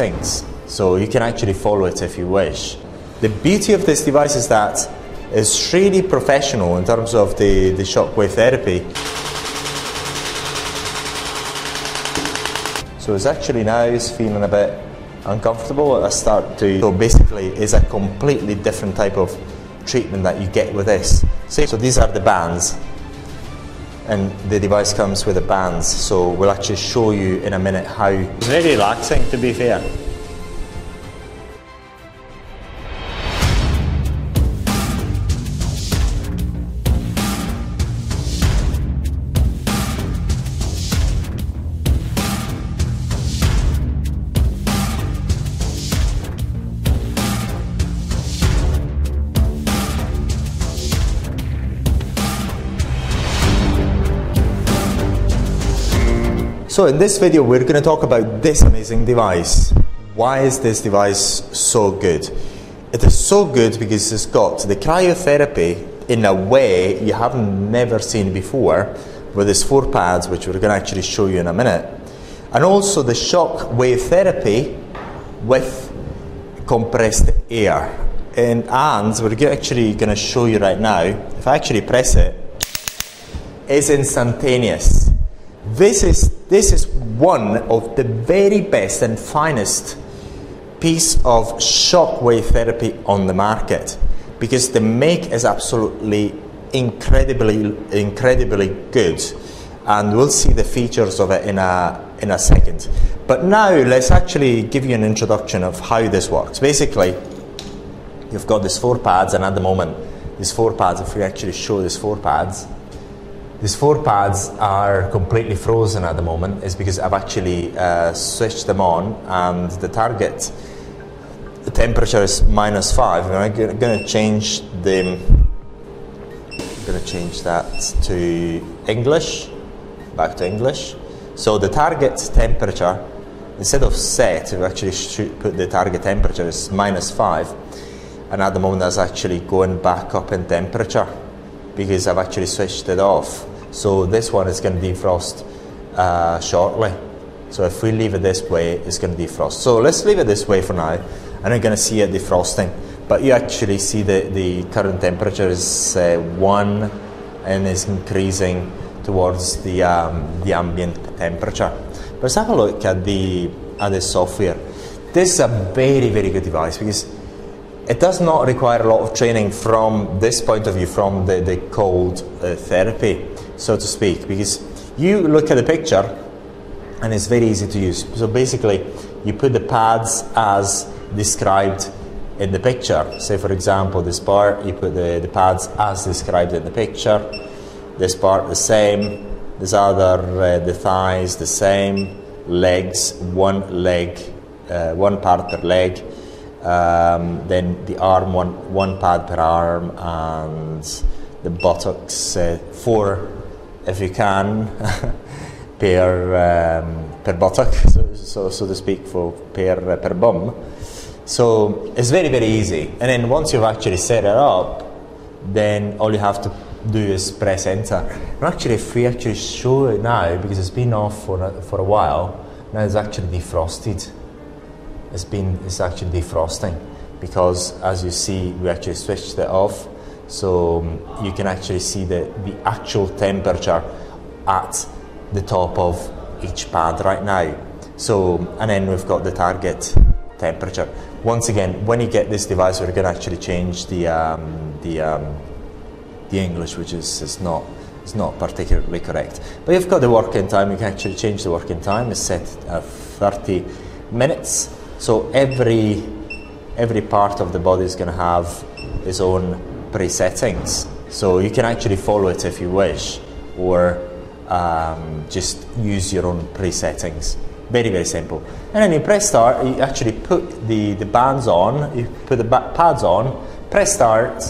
settings. So you can actually follow it if you wish. The beauty of this device is that it's really professional in terms of the, the shockwave therapy. So it's actually now is feeling a bit uncomfortable. at I start to so basically it's a completely different type of treatment that you get with this. So these are the bands and the device comes with the bands so we'll actually show you in a minute how it's very relaxing to be fair So in this video we're going to talk about this amazing device. Why is this device so good? It is so good because it's got the cryotherapy in a way you have never seen before with these four pads which we're going to actually show you in a minute. And also the shock wave therapy with compressed air. And, and we're actually going to show you right now, if I actually press it, it's instantaneous. This is this is one of the very best and finest piece of shockwave therapy on the market because the make is absolutely incredibly incredibly good. And we'll see the features of it in a in a second. But now let's actually give you an introduction of how this works. Basically you've got these four pads and at the moment these four pads if we actually show these four pads these four pads are completely frozen at the moment is because I've actually uh, switched them on and the target the temperature is minus five. And I'm going to change the I'm to change that to English back to English? So the target temperature instead of set we actually should put the target temperature is minus five. And at the moment that's actually going back up in temperature because I've actually switched it off so this one is going to defrost uh, shortly. So if we leave it this way, it's going to defrost. So let's leave it this way for now, and we're going to see it defrosting. But you actually see the, the current temperature is uh, 1 and is increasing towards the, um, the ambient temperature. But let's have a look at the, at the software. This is a very, very good device because it does not require a lot of training from this point of view, from the, the cold uh, therapy so to speak, because you look at the picture and it's very easy to use. So basically, you put the pads as described in the picture. Say, for example, this part, you put the, the pads as described in the picture. This part, the same. This other, uh, the thighs, the same. Legs, one leg, uh, one part per leg. Um, then the arm, one, one pad per arm, and the buttocks, uh, four if you can, per, um, per buttock, so, so, so, to speak, for per, uh, per bum. So it's very, very easy. And then once you've actually set it up, then all you have to do is press enter. And actually, if we actually show it now, because it's been off for a, for a while, now it's actually defrosted. It's been it's actually defrosting because, as you see, we actually switched it off so um, you can actually see the, the actual temperature at the top of each pad right now. So, and then we've got the target temperature. Once again, when you get this device, we're going to actually change the um, the um, the English, which is, is not is not particularly correct. But you've got the working time. You can actually change the working time. It's set at 30 minutes. So every every part of the body is going to have its own pre-settings. So you can actually follow it if you wish, or um, just use your own pre-settings. Very, very simple. And then you press start, you actually put the, the bands on, you put the pads on, press start,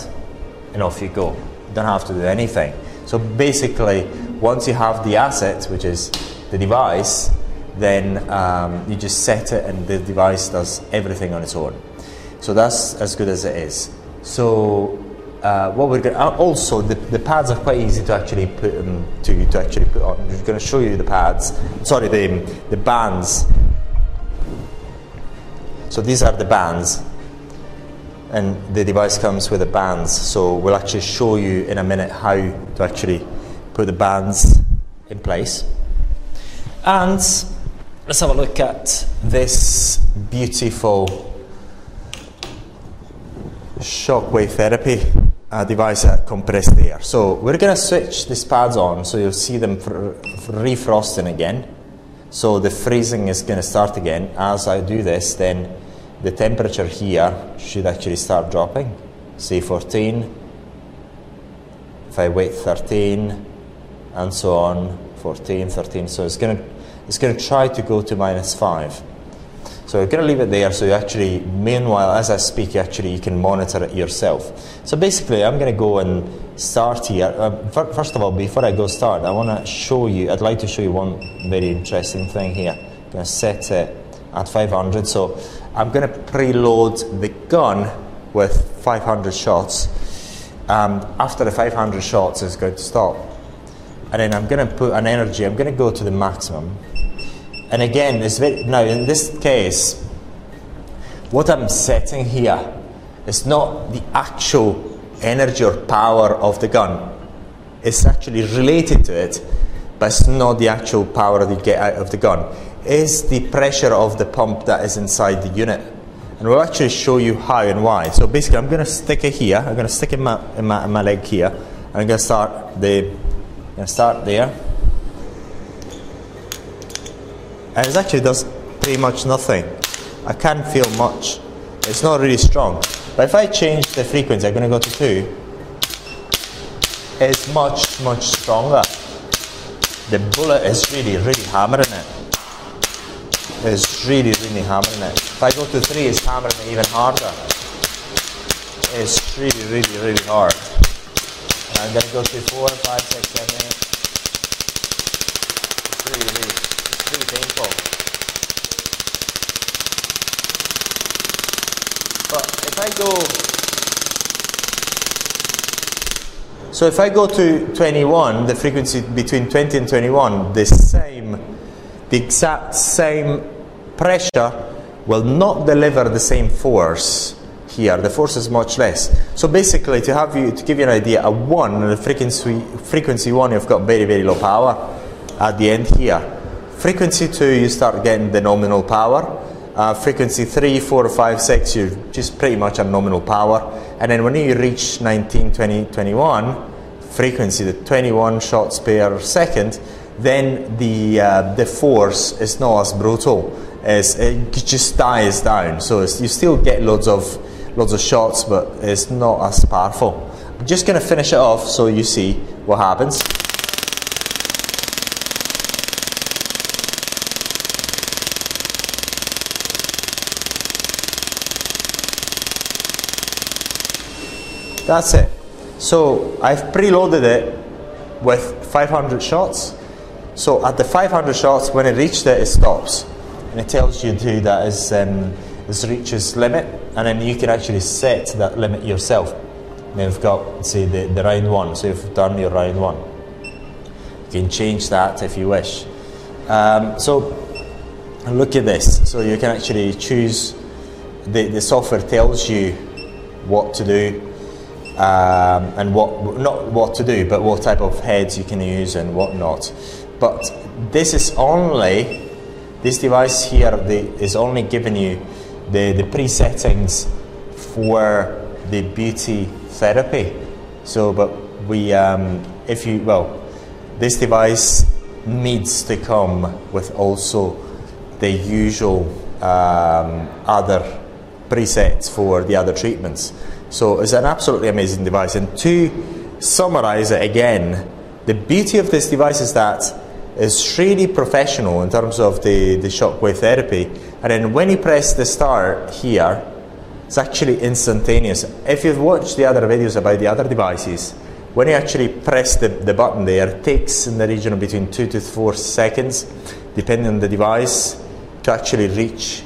and off you go. You don't have to do anything. So basically, once you have the asset, which is the device, then um, you just set it and the device does everything on its own. So that's as good as it is. So uh, what we're going uh, also the, the pads are quite easy to actually put um, to, to actually put on. We're going to show you the pads. Sorry, the the bands. So these are the bands. And the device comes with the bands. So we'll actually show you in a minute how to actually put the bands in place. And let's have a look at this beautiful shockwave therapy uh, device at compressed air. So we're going to switch these pads on so you'll see them refrosting again. So the freezing is going to start again. As I do this, then the temperature here should actually start dropping. Say 14. If I wait 13, and so on, 14, 13. So it's going to it's going to try to go to minus 5. So we're going to leave it there so you actually, meanwhile, as I speak, you actually you can monitor it yourself. So basically, I'm going to go and start here. Uh, first of all, before I go start, I want to show you, I'd like to show you one very interesting thing here. I'm going to set it at 500. So I'm going to preload the gun with 500 shots. And after the 500 shots, it's going to stop. And then I'm going to put an energy, I'm going to go to the maximum. And again, it's very, now in this case, what I'm setting here is not the actual energy or power of the gun. It's actually related to it, but it's not the actual power that you get out of the gun. It's the pressure of the pump that is inside the unit. And we'll actually show you how and why. So basically, I'm going to stick it here. I'm going to stick it in my, in my, in my leg here. And I'm going to start the, I'm going to start there and it actually does pretty much nothing. I can't feel much. It's not really strong. But if I change the frequency, I'm going to go to 2, it's much, much stronger. The bullet is really, really hammering it. It's really, really hammering it. If I go to 3, it's hammering it even harder. It's really, really, really hard. And I'm going to go to 4, 5, 6, 7, 8. It's really, really pretty painful. But if I go, so if I go to 21, the frequency between 20 and 21, the same, the exact same pressure will not deliver the same force here. The force is much less. So basically, to have you to give you an idea, a one, the frequency frequency one, you've got very very low power at the end here. Frequency 2, you start getting the nominal power. Uh, frequency 3, 4, 5, 6, you're just pretty much at nominal power. And then when you reach 19, 20, 21, frequency, the 21 shots per second, then the, uh, the force is not as brutal. As it just dies down. So you still get loads of, loads of shots, but it's not as powerful. I'm just going to finish it off so you see what happens. That's it. So I've preloaded it with 500 shots. So at the 500 shots, when it reaches it, it stops. And it tells you to that um, is reaches limit. And then you can actually set that limit yourself. Now you've got, say, the, the round one. So you've done your round one. You can change that if you wish. Um, so look at this. So you can actually choose, the, the software tells you what to do um, and what not what to do, but what type of heads you can use and what not. But this is only this device here the, is only giving you the, the pre-settings for the beauty therapy. So, but we um, if you well, this device needs to come with also the usual um, other presets for the other treatments. So it's an absolutely amazing device. And to summarize it again, the beauty of this device is that it's really professional in terms of the, the shockwave therapy. And then when you press the start here, it's actually instantaneous. If you've watched the other videos about the other devices, when you actually press the, the button there, it takes in the region of between two to four seconds, depending on the device, to actually reach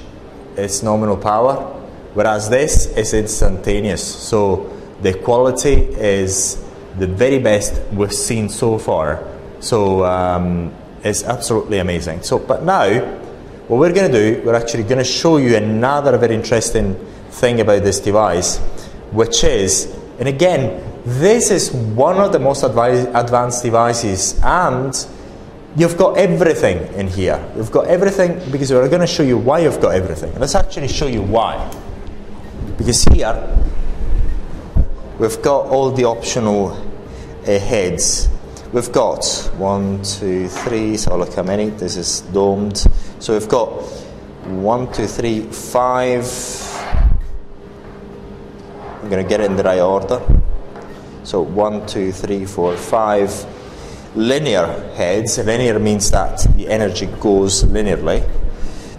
its nominal power whereas this is instantaneous. So the quality is the very best we've seen so far. So um, it's absolutely amazing. So, but now what we're going to do, we're actually going to show you another very interesting thing about this device, which is, and again, this is one of the most advanced devices, and you've got everything in here. You've got everything because we're going to show you why you've got everything. Let's actually show you why. Because here, we've got all the optional uh, heads. We've got one, two, three, so look how many. This is domed. So we've got one, two, three, five. I'm going to get it in the right order. So one, two, three, four, five linear heads. Linear means that the energy goes linearly.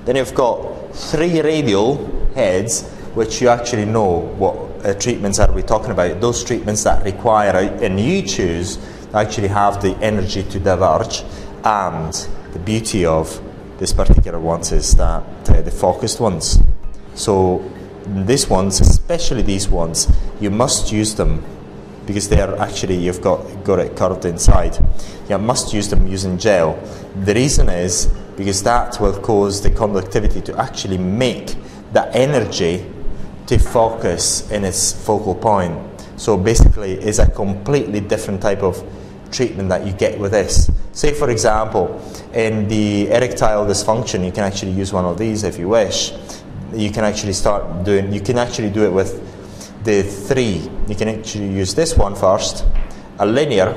Then you've got three radial heads, which you actually know what uh, treatments are we talking about. Those treatments that require, and you choose, actually have the energy to diverge. And the beauty of this particular ones is that uh, the focused ones. So these ones, especially these ones, you must use them because they are actually you've got got it curved inside. You must use them using gel. The reason is because that will cause the conductivity to actually make the energy focus in its focal point. So basically, it's a completely different type of treatment that you get with this. Say, for example, in the erectile dysfunction, you can actually use one of these if you wish. You can actually start doing. You can actually do it with the three. You can actually use this one first, a linear,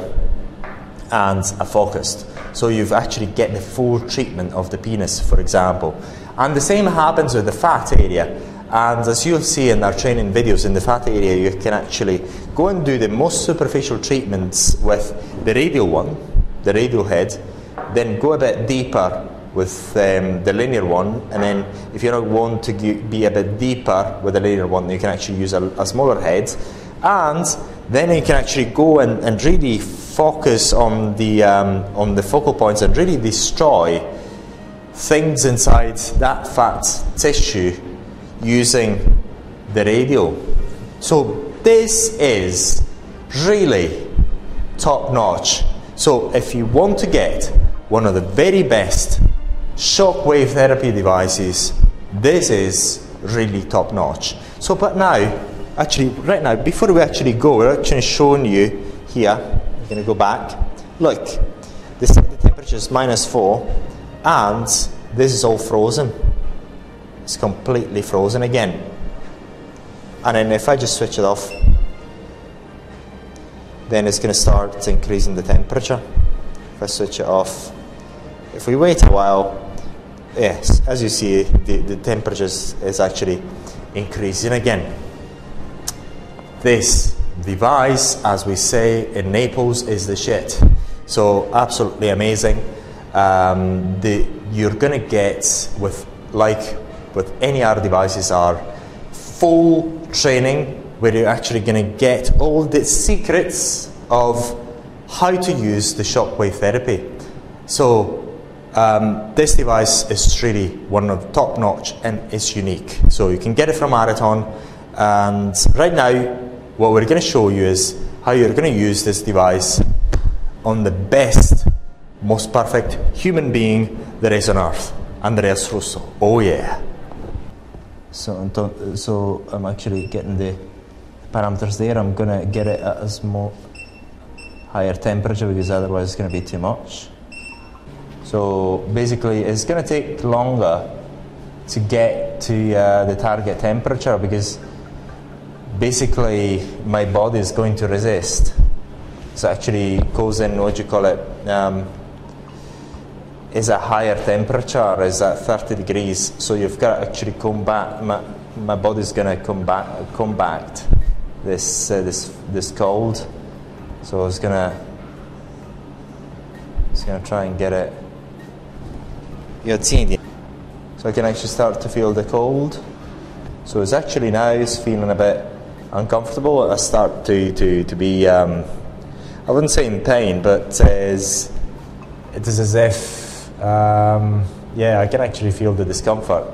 and a focused. So you've actually get the full treatment of the penis, for example. And the same happens with the fat area. And as you'll see in our training videos, in the fat area, you can actually go and do the most superficial treatments with the radial one, the radial head, then go a bit deeper with um, the linear one, and then if you don't want to be a bit deeper with the linear one, you can actually use a, a smaller head, and then you can actually go and, and really focus on the um, on the focal points and really destroy things inside that fat tissue using the radio. So this is really top notch. So if you want to get one of the very best shockwave therapy devices, this is really top notch. So but now, actually right now, before we actually go, we're actually showing you here, I'm going to go back. Look, this, the temperature is minus 4 and this is all frozen. It's completely frozen again. And then if I just switch it off, then it's going to start increasing the temperature. If I switch it off, if we wait a while, yes, as you see, the, the temperature is actually increasing again. This device, as we say in Naples, is the shit. So absolutely amazing. Um, the, you're going to get with like with any other devices are full training where you're actually going to get all the secrets of how to use the shockwave therapy. So um, this device is really one of top notch and it's unique. So you can get it from Marathon. And right now, what we're going to show you is how you're going to use this device on the best, most perfect human being there is on earth, Andreas Russo. Oh yeah. So, so I'm actually getting the parameters there. I'm going to get it at a small higher temperature because otherwise it's going to be too much. So basically, it's going to take longer to get to uh, the target temperature because basically my body is going to resist. So actually in what you call it um, is a higher temperature is at 30 degrees. So you've got to actually combat. My, my body's going to combat combat this uh, this this cold. So it's going to it's going to try and get it you're seeing So I can actually start to feel the cold. So it's actually now it's feeling a bit uncomfortable. I start to, to, to be, um, I wouldn't say in pain, but it's, it is as if, um, yeah, I can actually feel the discomfort.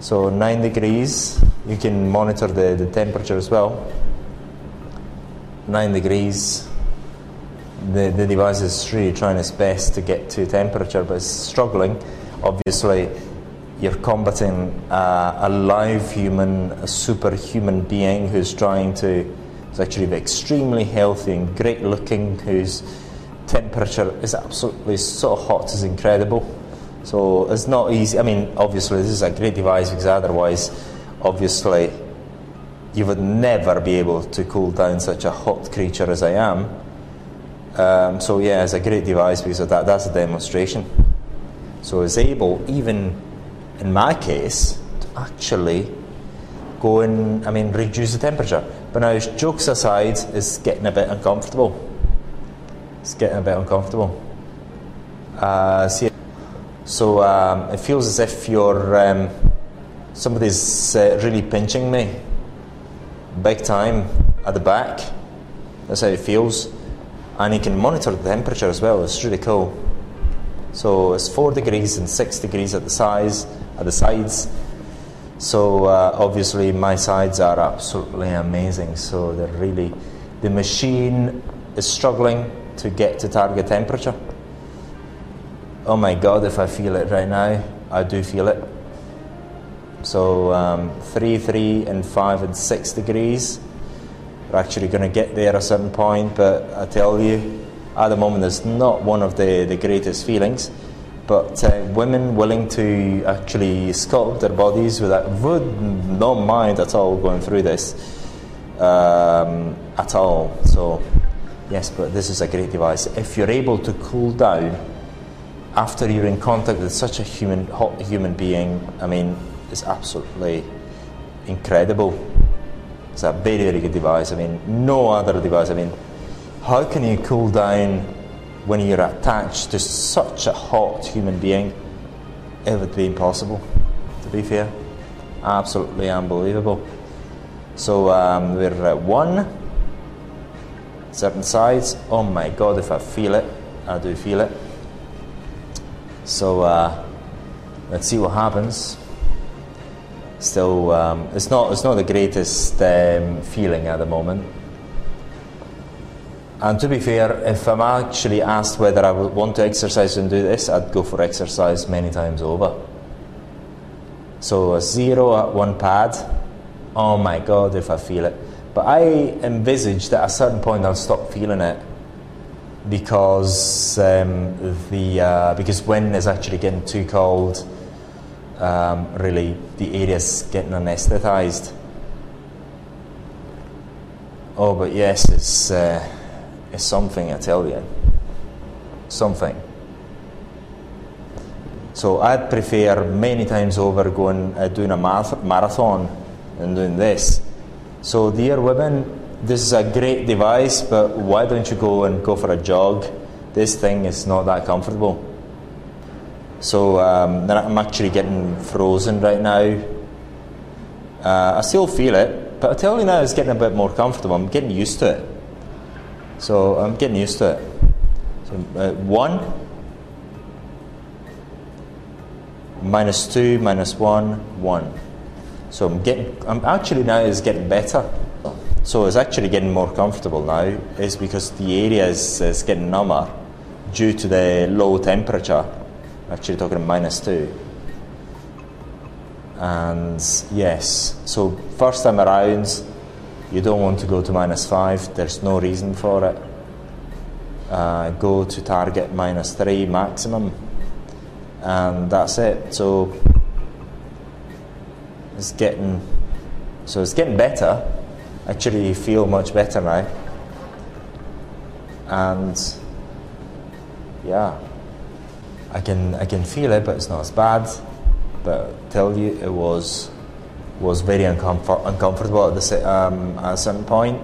So 9 degrees, you can monitor the, the temperature as well. 9 degrees, the, the device is really trying its best to get to temperature, but it's struggling. obviously you're combating a, a live human, a superhuman being who's trying to, is actually extremely healthy and great looking, whose temperature is absolutely so hot, it's incredible. So it's not easy. I mean, obviously, this is a great device because otherwise, obviously, you would never be able to cool down such a hot creature as I am. Um, so yeah, it's a great device because of that. That's a demonstration. So it's able, even in my case, to actually go and, I mean, reduce the temperature. But now, jokes aside, it's getting a bit uncomfortable. It's getting a bit uncomfortable. Uh, see, so um, it feels as if you're um, somebody's uh, really pinching me, big time at the back. That's how it feels, and you can monitor the temperature as well. It's really cool. So it's four degrees and six degrees at the sides, at the sides. So uh, obviously my sides are absolutely amazing. So they're really, the machine is struggling to get to target temperature. Oh my God, if I feel it right now, I do feel it. So um, three, three, and five and six degrees. We're actually going to get there at a certain point, but I tell you, at the moment, it's not one of the, the greatest feelings. But uh, women willing to actually sculpt their bodies without would not mind at all going through this um, at all. So yes, but this is a great device. If you're able to cool down after you're in contact with such a human hot human being, I mean, it's absolutely incredible. It's a very very good device. I mean, no other device. I mean, how can you cool down? when you're attached to such a hot human being, it would be impossible, to be fair. Absolutely unbelievable. So um, we're at one, certain size. Oh my god, if I feel it, I do feel it. So uh, let's see what happens. Still, um, it's not it's not the greatest um, feeling at the moment. And to be fair, if I'm actually asked whether I would want to exercise and do this, I'd go for exercise many times over. So a zero at one pad, oh my god, if I feel it. But I envisage that at a certain point I'll stop feeling it because um, the uh, because when it's actually getting too cold, um, really the area's getting anaesthetized. Oh, but yes, it's. Uh, is something, I tell you. Something. So I'd prefer many times over going uh, doing a marathon and doing this. So, dear women, this is a great device, but why don't you go and go for a jog? This thing is not that comfortable. So um, I'm actually getting frozen right now. Uh, I still feel it, but I tell you now, it's getting a bit more comfortable. I'm getting used to it. So I'm getting used to it. So, uh, 1 minus 2 minus 1 1. So I'm getting I'm actually now is getting better. So it's actually getting more comfortable now is because the area is, is getting number due to the low temperature. Actually talking minus 2. And yes, so first time around you don't want to go to minus 5, there's no reason for it. Uh, go to target minus 3 maximum, and that's it. So it's getting so it's getting better. Actually, feel much better now, and yeah, I can I can feel it, but it's not as bad. But I tell you, it was was very uncomfort- uncomfortable at, the, um, at a certain point.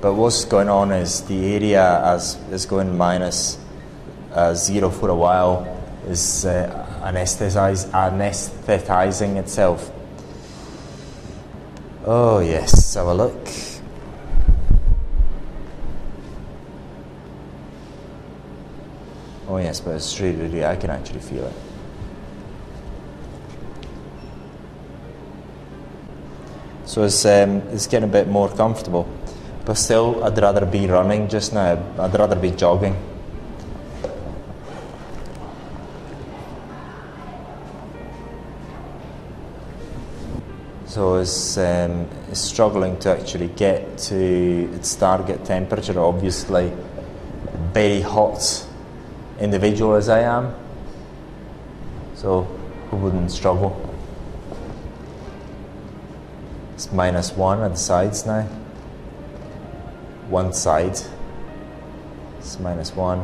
But what's going on is the area as is going minus uh, zero for a while is uh, anesthetizing itself. Oh yes, have a look. Oh yes, but it's really, really, I can actually feel it. So it's, um, it's getting a bit more comfortable. But still, I'd rather be running just now. I'd rather be jogging. So it's, um, struggling to actually get to its target temperature. Obviously, very hot individual as I am. So who wouldn't struggle? It's minus one at the sides now. One side is minus one.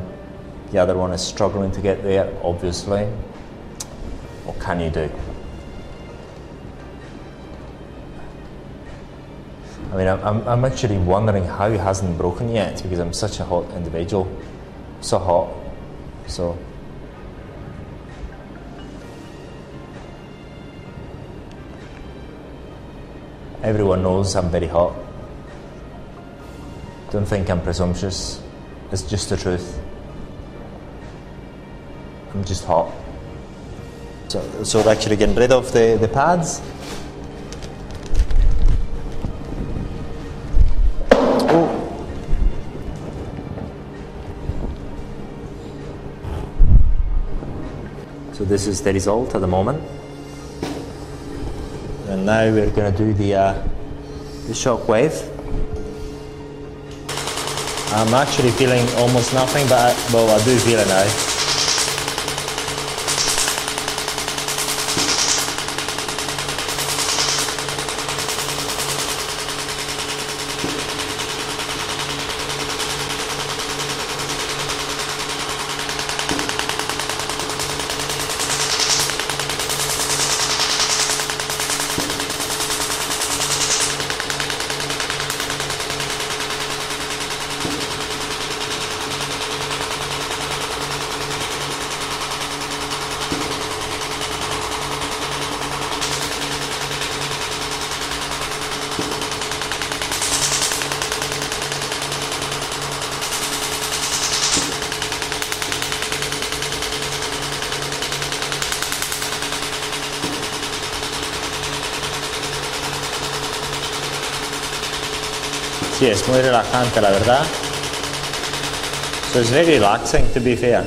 The other one is struggling to get there, obviously. What can you do? I mean, I'm, I'm actually wondering how he hasn't broken yet because I'm such a hot individual. So hot. So. Everyone knows I'm very hot. Don't think I'm presumptuous. It's just the truth. I'm just hot. So, so we're actually getting rid of the, the pads. This is the result at the moment. And now we're going to do the, uh, the shock wave. I'm actually feeling almost nothing, but I, well, I do feel it now. Sí, es muy relajante, la verdad. So it's very relaxing, to be fair.